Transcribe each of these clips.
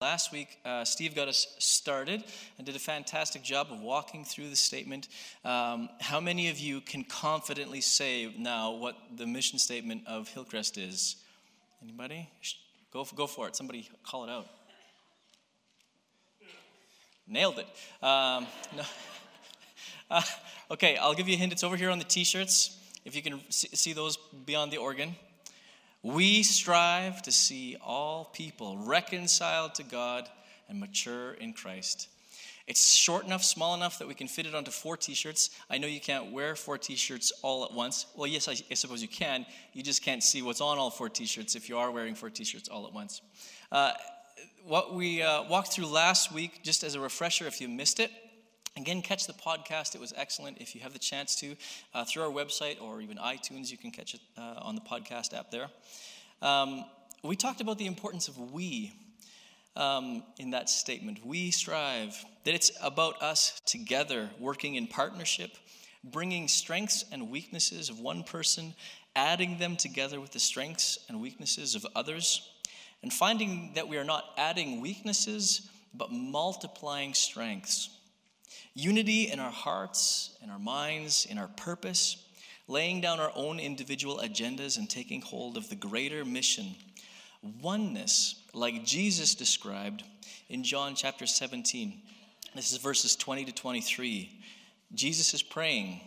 Last week, uh, Steve got us started and did a fantastic job of walking through the statement. Um, how many of you can confidently say now what the mission statement of Hillcrest is? Anybody? Go, go for it. Somebody call it out. Nailed it. Um, no. uh, okay, I'll give you a hint. It's over here on the t shirts. If you can see those beyond the organ. We strive to see all people reconciled to God and mature in Christ. It's short enough, small enough that we can fit it onto four t shirts. I know you can't wear four t shirts all at once. Well, yes, I, I, suppose you can. You just can't see what's on all four t shirts if you are wearing four t shirts all at once. Uh, what we uh, walked through last week, just as a refresher if you missed it, Again, catch the podcast. It was excellent. If you have the chance to, uh, through our website or even iTunes, you can catch it uh, on the podcast app there. Um, we talked about the importance of we um, in that statement. We strive, that it's about us together, working in partnership, bringing strengths and weaknesses of one person, adding them together with the strengths and weaknesses of others, and finding that we are not adding weaknesses, but multiplying strengths. Unity in our hearts, in our minds, in our purpose, laying down our own individual agendas and taking hold of the greater mission. Oneness, like Jesus described in John chapter 17. This is verses 20 to 23. Jesus is praying.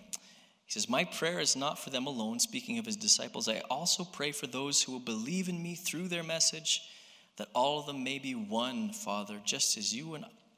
He says, My prayer is not for them alone, speaking of his disciples. I also pray for those who will believe in me through their message, that all of them may be one, Father, just as you and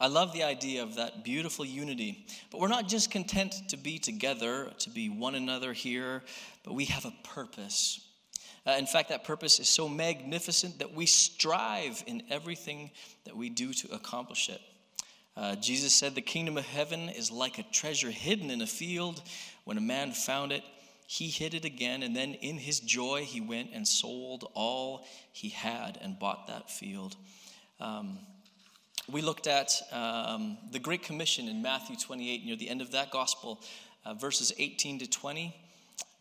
I love the idea of that beautiful unity. But we're not just content to be together, to be one another here, but we have a purpose. Uh, in fact, that purpose is so magnificent that we strive in everything that we do to accomplish it. Uh, Jesus said, The kingdom of heaven is like a treasure hidden in a field. When a man found it, he hid it again, and then in his joy, he went and sold all he had and bought that field. Um, we looked at um, the Great Commission in Matthew 28, near the end of that gospel, uh, verses 18 to 20.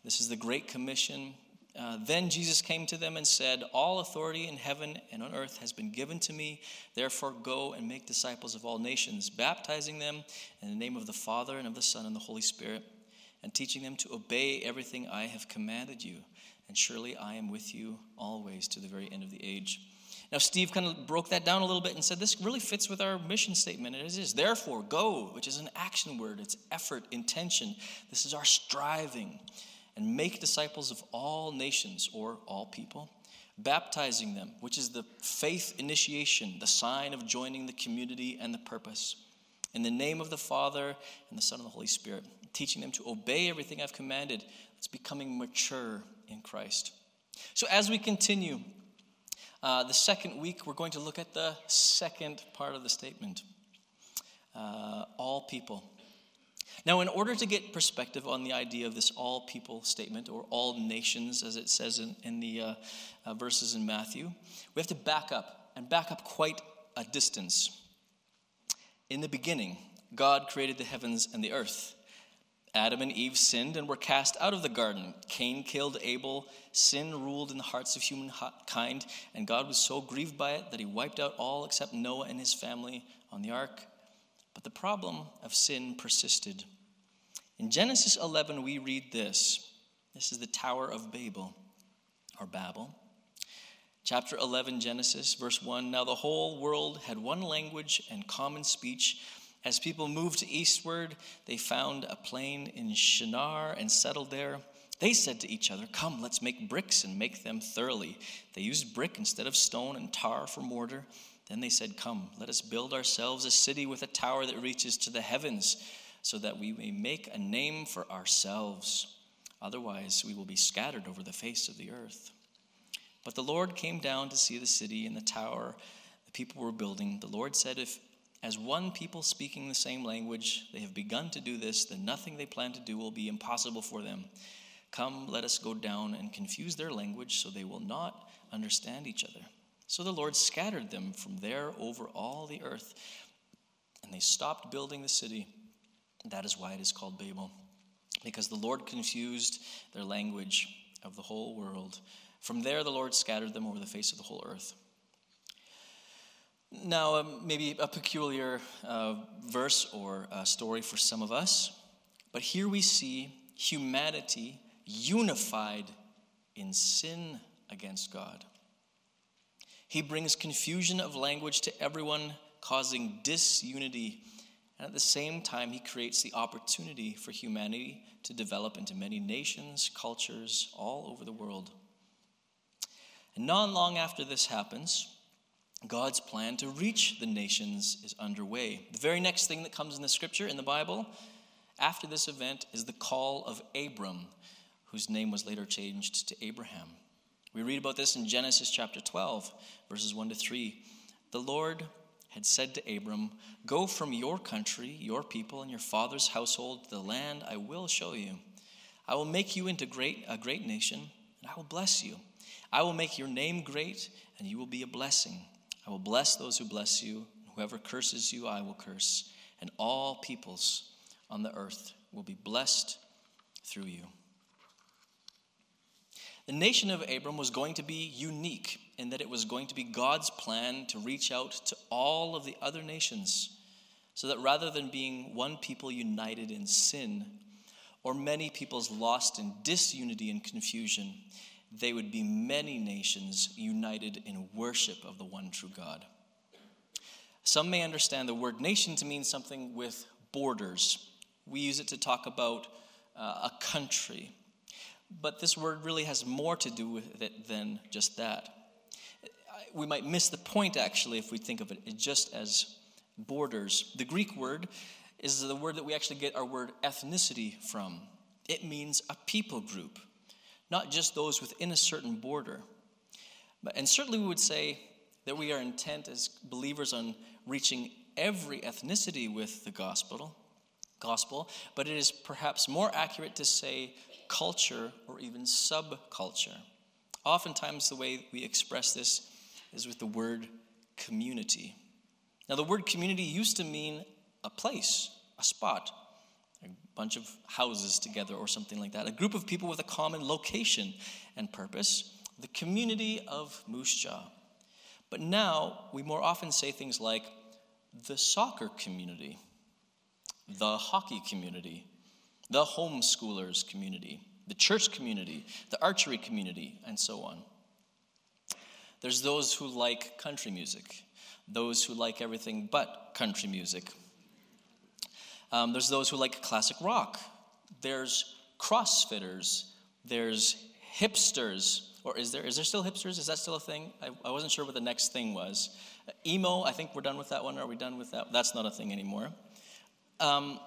This is the Great Commission. Uh, then Jesus came to them and said, All authority in heaven and on earth has been given to me. Therefore, go and make disciples of all nations, baptizing them in the name of the Father and of the Son and the Holy Spirit, and teaching them to obey everything I have commanded you. And surely I am with you always to the very end of the age. Now, Steve kind of broke that down a little bit and said this really fits with our mission statement. It is therefore, go, which is an action word, it's effort, intention. This is our striving. And make disciples of all nations or all people, baptizing them, which is the faith initiation, the sign of joining the community and the purpose. In the name of the Father and the Son and the Holy Spirit, teaching them to obey everything I've commanded. It's becoming mature in Christ. So, as we continue uh, the second week, we're going to look at the second part of the statement uh, all people. Now, in order to get perspective on the idea of this all people statement, or all nations, as it says in, in the uh, uh verses in Matthew, we have to back up and back up quite a distance. In the beginning, God created the heavens and the earth. Adam and Eve sinned and were cast out of the garden. Cain killed Abel. Sin ruled in the hearts of humankind, and God was so grieved by it that he wiped out all except Noah and his family on the ark. But the problem of sin persisted. In Genesis 11, we read this. This is the Tower of Babel, or Babel. Chapter 11, Genesis, verse 1 Now the whole world had one language and common speech. As people moved eastward, they found a plain in Shinar and settled there. They said to each other, Come, let's make bricks and make them thoroughly. They used brick instead of stone and tar for mortar. Then they said, Come, let us build ourselves a city with a tower that reaches to the heavens, so that we may make a name for ourselves. Otherwise, we will be scattered over the face of the earth. But the Lord came down to see the city and the tower the people were building. The Lord said, If as one people speaking the same language, they have begun to do this, then nothing they plan to do will be impossible for them. Come, let us go down and confuse their language so they will not understand each other. So the Lord scattered them from there over all the earth, and they stopped building the city. That is why it is called Babel, because the Lord confused their language of the whole world. From there, the Lord scattered them over the face of the whole earth. Now, um, maybe a peculiar uh, verse or story for some of us, but here we see humanity unified in sin against God. He brings confusion of language to everyone, causing disunity. And at the same time, he creates the opportunity for humanity to develop into many nations, cultures all over the world. And not long after this happens, God's plan to reach the nations is underway. The very next thing that comes in the scripture, in the Bible, after this event, is the call of Abram, whose name was later changed to Abraham. We read about this in Genesis chapter 12, verses 1 to 3. The Lord had said to Abram, Go from your country, your people, and your father's household to the land I will show you. I will make you into great, a great nation, and I will bless you. I will make your name great, and you will be a blessing. I will bless those who bless you, whoever curses you, I will curse, and all peoples on the earth will be blessed through you. The nation of Abram was going to be unique in that it was going to be God's plan to reach out to all of the other nations, so that rather than being one people united in sin, or many peoples lost in disunity and confusion, they would be many nations united in worship of the one true God. Some may understand the word nation to mean something with borders. We use it to talk about uh, a country but this word really has more to do with it than just that. We might miss the point, actually, if we think of it just as borders. The Greek word is the word that we actually get our word ethnicity from. It means a people group, not just those within a certain border. But, and certainly we would say that we are intent as believers on reaching every ethnicity with the gospel, gospel, but it is perhaps more accurate to say culture or even subculture. Oftentimes, the way we express this is with the word community. Now, the word community used to mean a place, a spot, bunch of houses together or something like that, a group of people with a common location and purpose, the community of Moose Jaw. But now we more often say things like the soccer community, the hockey community, the homeschoolers community, the church community, the archery community, and so on. There's those who like country music, those who like everything but country music. Um, there's those who like classic rock. There's crossfitters. There's hipsters. Or is there, is there still hipsters? Is that still a thing? I, I wasn't sure what the next thing was. Uh, emo, I think we're done with that one. Are we done with that? That's not a thing anymore. Um,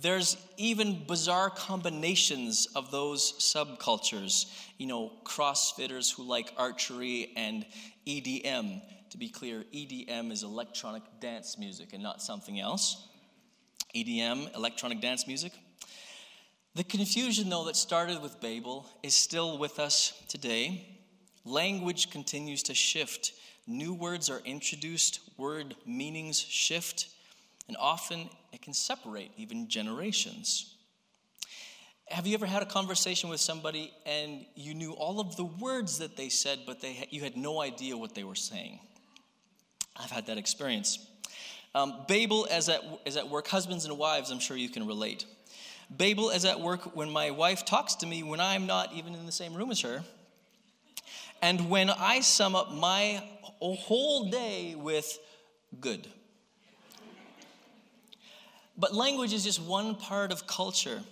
there's even bizarre combinations of those subcultures. You know, CrossFitters who like archery and EDM. To be clear, EDM is electronic dance music and not something else. EDM, electronic dance music. The confusion, though, that started with Babel is still with us today. Language continues to shift. New words are introduced, word meanings shift and often it can separate even generations. Have you ever had a conversation with somebody and you knew all of the words that they said, but they, you had no idea what they were saying? I've had that experience. Um, Babel is at, is at work. Husbands and wives, I'm sure you can relate. Babel is at work when my wife talks to me when I'm not even in the same room as her. And when I sum up my whole day with good. But language is just one part of culture.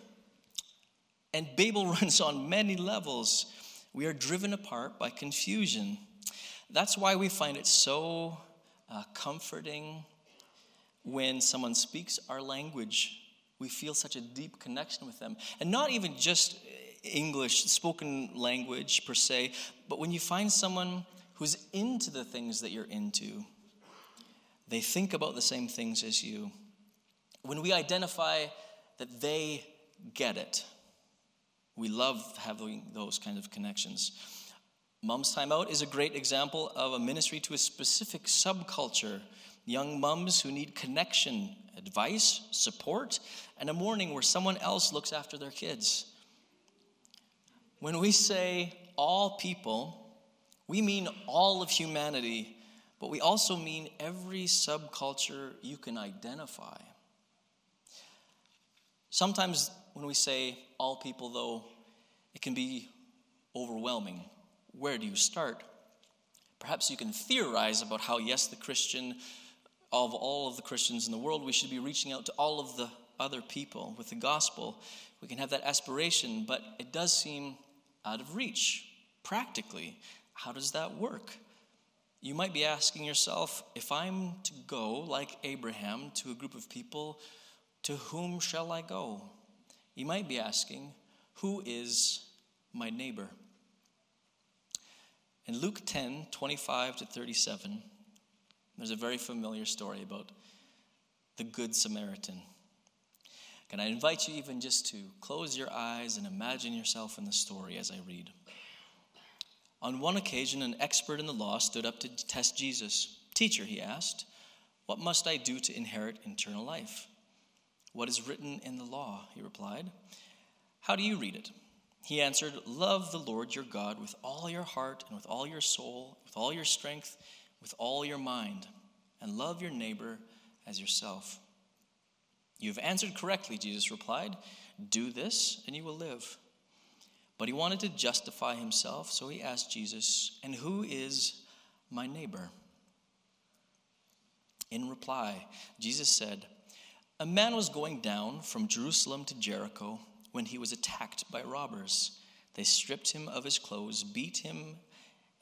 And Babel runs on many levels. We are driven apart by confusion. That's why we find it so uh, comforting when someone speaks our language. We feel such a deep connection with them. And not even just English, spoken language per se, but when you find someone who's into the things that you're into, they think about the same things as you, when we identify that they get it, we love having those kind of connections. Mom's Time Out is a great example of a ministry to a specific subculture. Young mums who need connection, advice, support, and a morning where someone else looks after their kids. When we say all people, we mean all of humanity, but we also mean every subculture you can identify. Sometimes when we say all people, though, it can be overwhelming. Where do you start? Perhaps you can theorize about how, yes, the Christian, of all of the Christians in the world, we should be reaching out to all of the other people with the gospel. We can have that aspiration, but it does seem out of reach practically. How does that work? You might be asking yourself if I'm to go, like Abraham, to a group of people, to whom shall I go? You might be asking, who is my neighbor? In Luke 10 25 to 37, there's a very familiar story about the Good Samaritan. Can I invite you even just to close your eyes and imagine yourself in the story as I read? On one occasion, an expert in the law stood up to test Jesus. Teacher, he asked, what must I do to inherit eternal life? What is written in the law? He replied. How do you read it? He answered, Love the Lord your God with all your heart and with all your soul, with all your strength, with all your mind, and love your neighbor as yourself. You have answered correctly, Jesus replied. Do this, and you will live. But he wanted to justify himself, so he asked Jesus, And who is my neighbor? In reply, Jesus said, A man was going down from Jerusalem to Jericho when he was attacked by robbers. They stripped him of his clothes, beat him,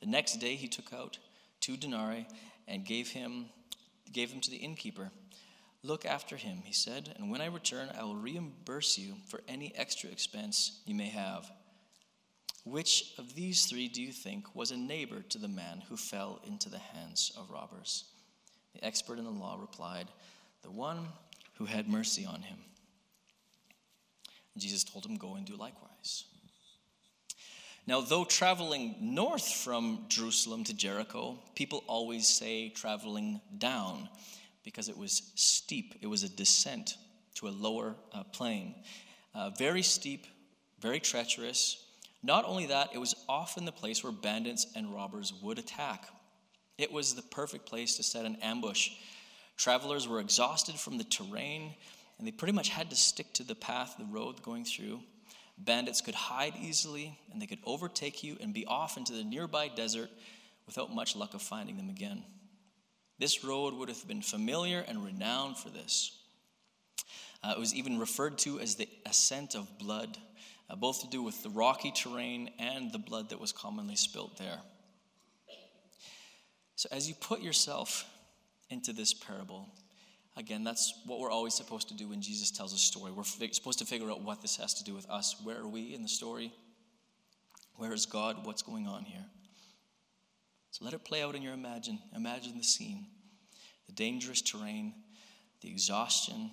The next day he took out two denarii and gave him gave them to the innkeeper. Look after him, he said, and when I return, I will reimburse you for any extra expense you may have. Which of these three do you think was a neighbor to the man who fell into the hands of robbers? The expert in the law replied, The one who had mercy on him. Jesus told him, Go and do likewise. Now, though traveling north from Jerusalem to Jericho, people always say traveling down because it was steep. It was a descent to a lower uh, plane. Uh, very steep, very treacherous. Not only that, it was often the place where bandits and robbers would attack. It was the perfect place to set an ambush. Travelers were exhausted from the terrain, and they pretty much had to stick to the path, the road going through. Bandits could hide easily, and they could overtake you and be off into the nearby desert without much luck of finding them again. This road would have been familiar and renowned for this. Uh, it was even referred to as the ascent of blood, uh, both to do with the rocky terrain and the blood that was commonly spilt there. So, as you put yourself into this parable, Again, that's what we're always supposed to do when Jesus tells a story. We're supposed to figure out what this has to do with us. Where are we in the story? Where is God? What's going on here? So let it play out in your imagine. Imagine the scene the dangerous terrain, the exhaustion,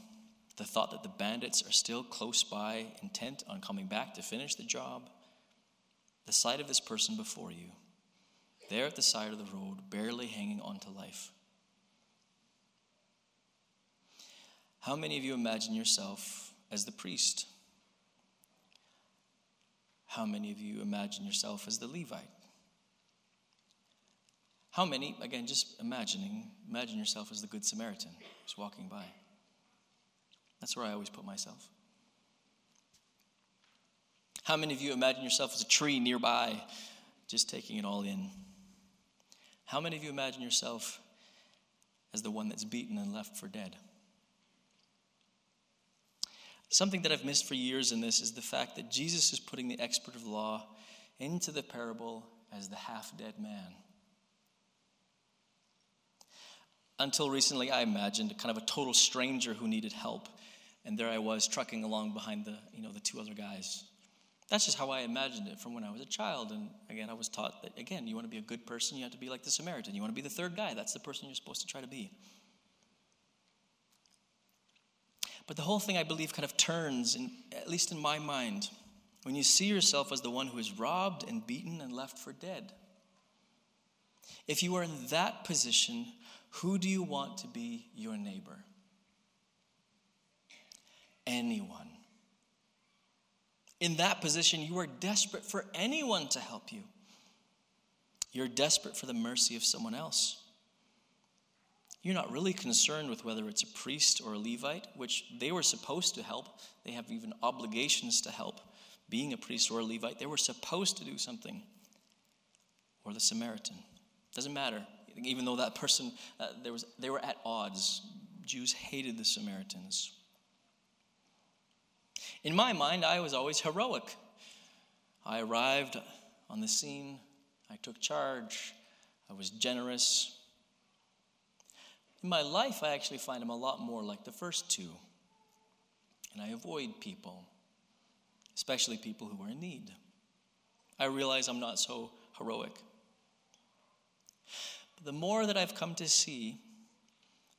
the thought that the bandits are still close by, intent on coming back to finish the job, the sight of this person before you, there at the side of the road, barely hanging on to life. How many of you imagine yourself as the priest? How many of you imagine yourself as the Levite? How many, again, just imagining, imagine yourself as the Good Samaritan who's walking by? That's where I always put myself. How many of you imagine yourself as a tree nearby, just taking it all in? How many of you imagine yourself as the one that's beaten and left for dead. Something that I've missed for years in this is the fact that Jesus is putting the expert of law into the parable as the half dead man. Until recently, I imagined kind of a total stranger who needed help, and there I was trucking along behind the, you know, the two other guys. That's just how I imagined it from when I was a child. And again, I was taught that, again, you want to be a good person, you have to be like the Samaritan. You want to be the third guy, that's the person you're supposed to try to be. But the whole thing, I believe, kind of turns, in, at least in my mind, when you see yourself as the one who is robbed and beaten and left for dead. If you are in that position, who do you want to be your neighbor? Anyone. In that position, you are desperate for anyone to help you. You're desperate for the mercy of someone else. You're not really concerned with whether it's a priest or a Levite, which they were supposed to help. They have even obligations to help. Being a priest or a Levite, they were supposed to do something. Or the Samaritan. Doesn't matter. Even though that person, uh, there was, they were at odds. Jews hated the Samaritans. In my mind, I was always heroic. I arrived on the scene, I took charge, I was generous. In my life, I actually find I'm a lot more like the first two. And I avoid people, especially people who are in need. I realize I'm not so heroic. But the more that I've come to see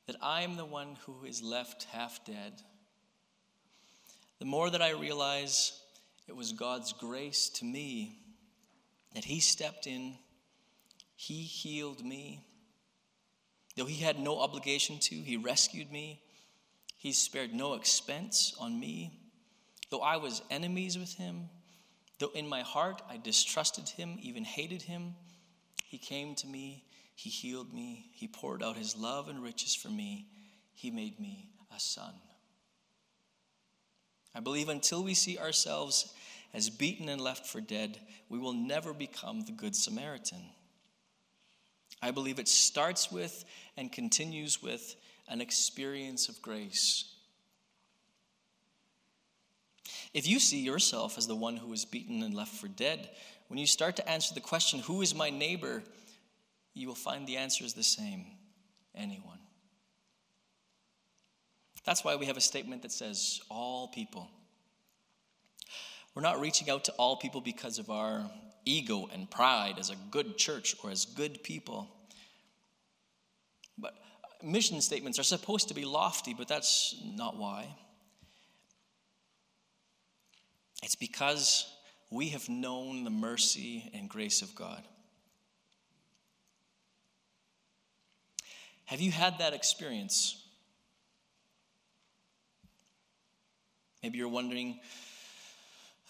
that I am the one who is left half dead, the more that I realize it was God's grace to me that He stepped in, He healed me, Though he had no obligation to, he rescued me. He spared no expense on me. Though I was enemies with him, though in my heart I distrusted him, even hated him, he came to me, he healed me, he poured out his love and riches for me, he made me a son. I believe until we see ourselves as beaten and left for dead, we will never become the Good Samaritan. I believe it starts with and continues with an experience of grace. If you see yourself as the one who was beaten and left for dead, when you start to answer the question, Who is my neighbor? you will find the answer is the same anyone. That's why we have a statement that says, All people. We're not reaching out to all people because of our ego and pride as a good church or as good people. But mission statements are supposed to be lofty, but that's not why. It's because we have known the mercy and grace of God. Have you had that experience? Maybe you're wondering,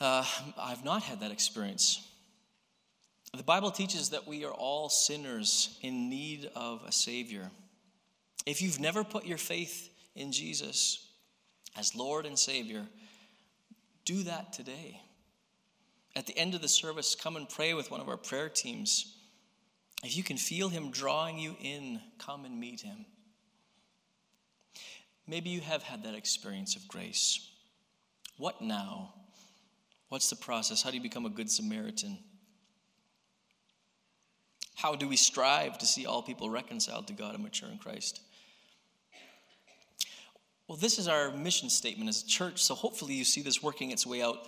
uh, I've not had that experience. The Bible teaches that we are all sinners in need of a Savior. If you've never put your faith in Jesus as Lord and Savior, do that today. At the end of the service, come and pray with one of our prayer teams. If you can feel Him drawing you in, come and meet Him. Maybe you have had that experience of grace. What now? What's the process? How do you become a good Samaritan? How do we strive to see all people reconciled to God and mature in Christ? Well, this is our mission statement as a church, so hopefully you see this working its way out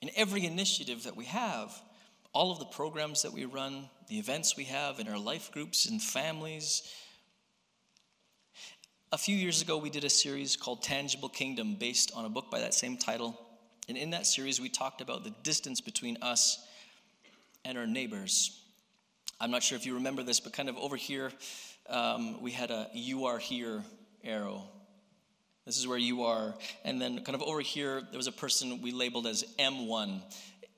in every initiative that we have, all of the programs that we run, the events we have in our life groups and families. A few years ago, we did a series called Tangible Kingdom based on a book by that same title. And in that series, we talked about the distance between us and our neighbors. I'm not sure if you remember this, but kind of over here, um, we had a you are here arrow. This is where you are. And then, kind of over here, there was a person we labeled as M1.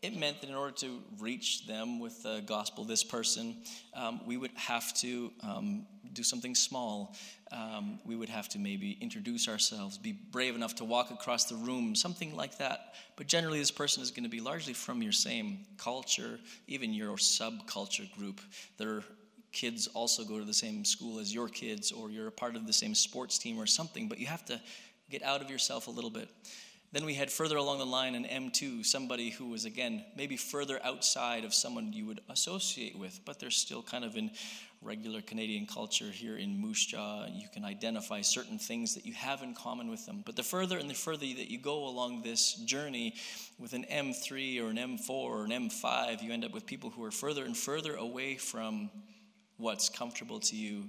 It meant that in order to reach them with the gospel, this person, um, we would have to um, do something small. Um, we would have to maybe introduce ourselves, be brave enough to walk across the room, something like that. But generally, this person is going to be largely from your same culture, even your subculture group. They're kids also go to the same school as your kids, or you're a part of the same sports team or something, but you have to get out of yourself a little bit. Then we had further along the line an M2, somebody who was, again, maybe further outside of someone you would associate with, but they're still kind of in regular Canadian culture here in Moose Jaw. You can identify certain things that you have in common with them. But the further and the further that you go along this journey with an M3 or an M4 or an M5, you end up with people who are further and further away from what's comfortable to you,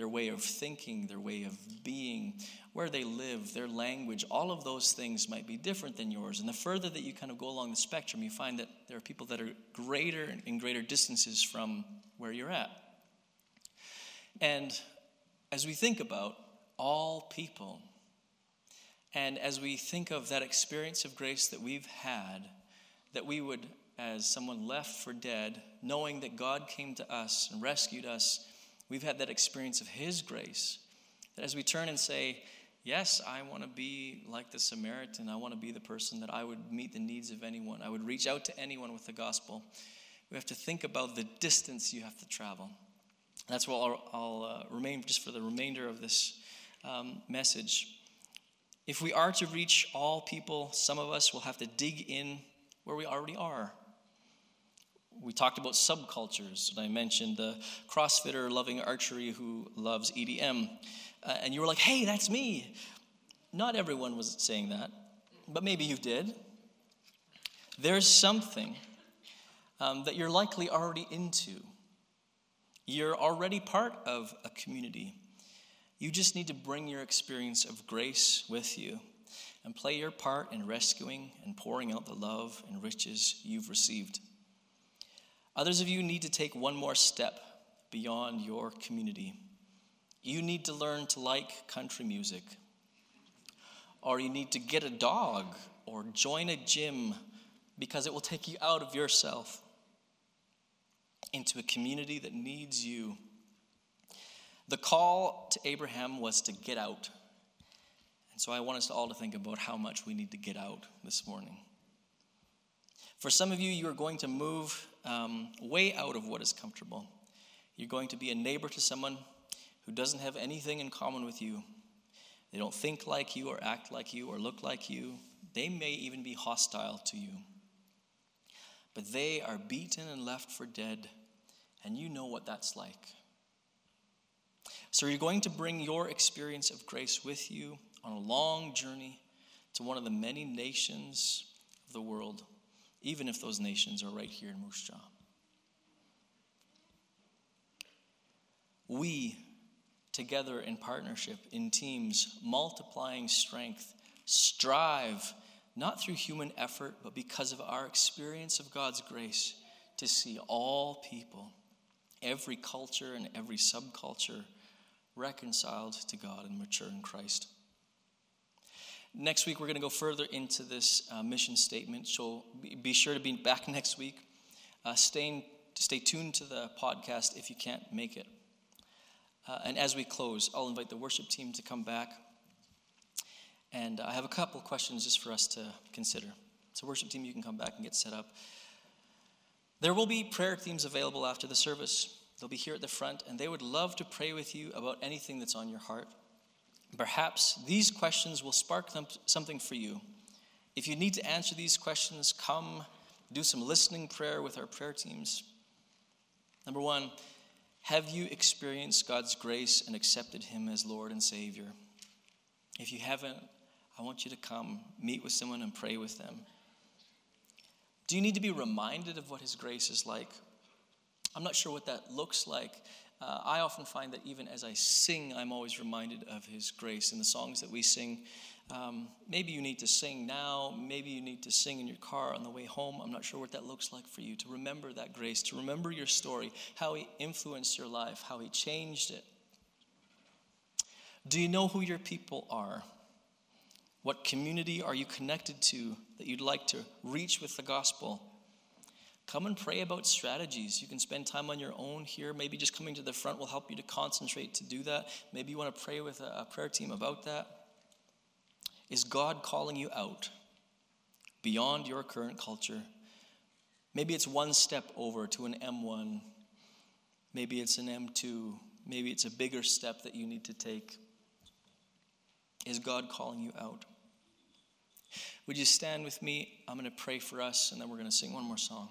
their way of thinking, their way of being, where they live, their language, all of those things might be different than yours. And the further that you kind of go along the spectrum, you find that there are people that are greater in greater distances from where you're at. And as we think about all people, and as we think of that experience of grace that we've had, that we would, as someone left for dead, knowing that God came to us and rescued us, we've had that experience of His grace. That as we turn and say, Yes, I want to be like the Samaritan. I want to be the person that I would meet the needs of anyone. I would reach out to anyone with the gospel. We have to think about the distance you have to travel. That's where I'll, I'll uh, remain just for the remainder of this um, message. If we are to reach all people, some of us will have to dig in where we already are. We talked about subcultures. And I mentioned the CrossFitter loving archery who loves EDM uh, and you were like, hey, that's me. Not everyone was saying that, but maybe you did. There's something um, that you're likely already into. You're already part of a community. You just need to bring your experience of grace with you and play your part in rescuing and pouring out the love and riches you've received. Others of you need to take one more step beyond your community you need to learn to like country music, or you need to get a dog, or join a gym because it will take you out of yourself into a community that needs you. The call to Abraham was to get out. And so I want us all to think about how much we need to get out this morning. For some of you, you are going to move um, way out of what is comfortable. You're going to be a neighbor to someone who doesn't have anything in common with you. They don't think like you or act like you or look like you. They may even be hostile to you. But they are beaten and left for dead, and you know what that's like. So you're going to bring your experience of grace with you on a long journey to one of the many nations of the world, even if those nations are right here in Moose Jaw. We together in partnership, in teams, multiplying strength, strive, not through human effort, but because of our experience of God's grace, to see all people, every culture and every subculture, reconciled to God and mature in Christ. Next week, we're going to go further into this uh, mission statement. So be sure to be back next week. Uh, stay, stay tuned to the podcast if you can't make it. Uh, and as we close, I'll invite the worship team to come back. And I have a couple questions just for us to consider. So, worship team, you can come back and get set up. There will be prayer teams available after the service. They'll be here at the front, and they would love to pray with you about anything that's on your heart. Perhaps these questions will spark something for you. If you need to answer these questions, come do some listening prayer with our prayer teams. Number one, have you experienced God's grace and accepted Him as Lord and Savior? If you haven't, I want you to come meet with someone and pray with them. Do you need to be reminded of what His grace is like? I'm not sure what that looks like. Uh, I often find that even as I sing, I'm always reminded of His grace in the songs that we sing. Um, maybe you need to sing now. Maybe you need to sing in your car on the way home. I'm not sure what that looks like for you to remember that grace, to remember your story, how He influenced your life, how He changed it. Do you know who your people are? What community are you connected to that you'd like to reach with the gospel? Come and pray about strategies. You can spend time on your own here. Maybe just coming to the front will help you to concentrate to do that. Maybe you want to pray with a prayer team about that. Is God calling you out beyond your current culture? Maybe it's one step over to an M1. Maybe it's an M2. Maybe it's a bigger step that you need to take. Is God calling you out? Would you stand with me? I'm going to pray for us, and then we're going to sing one more song.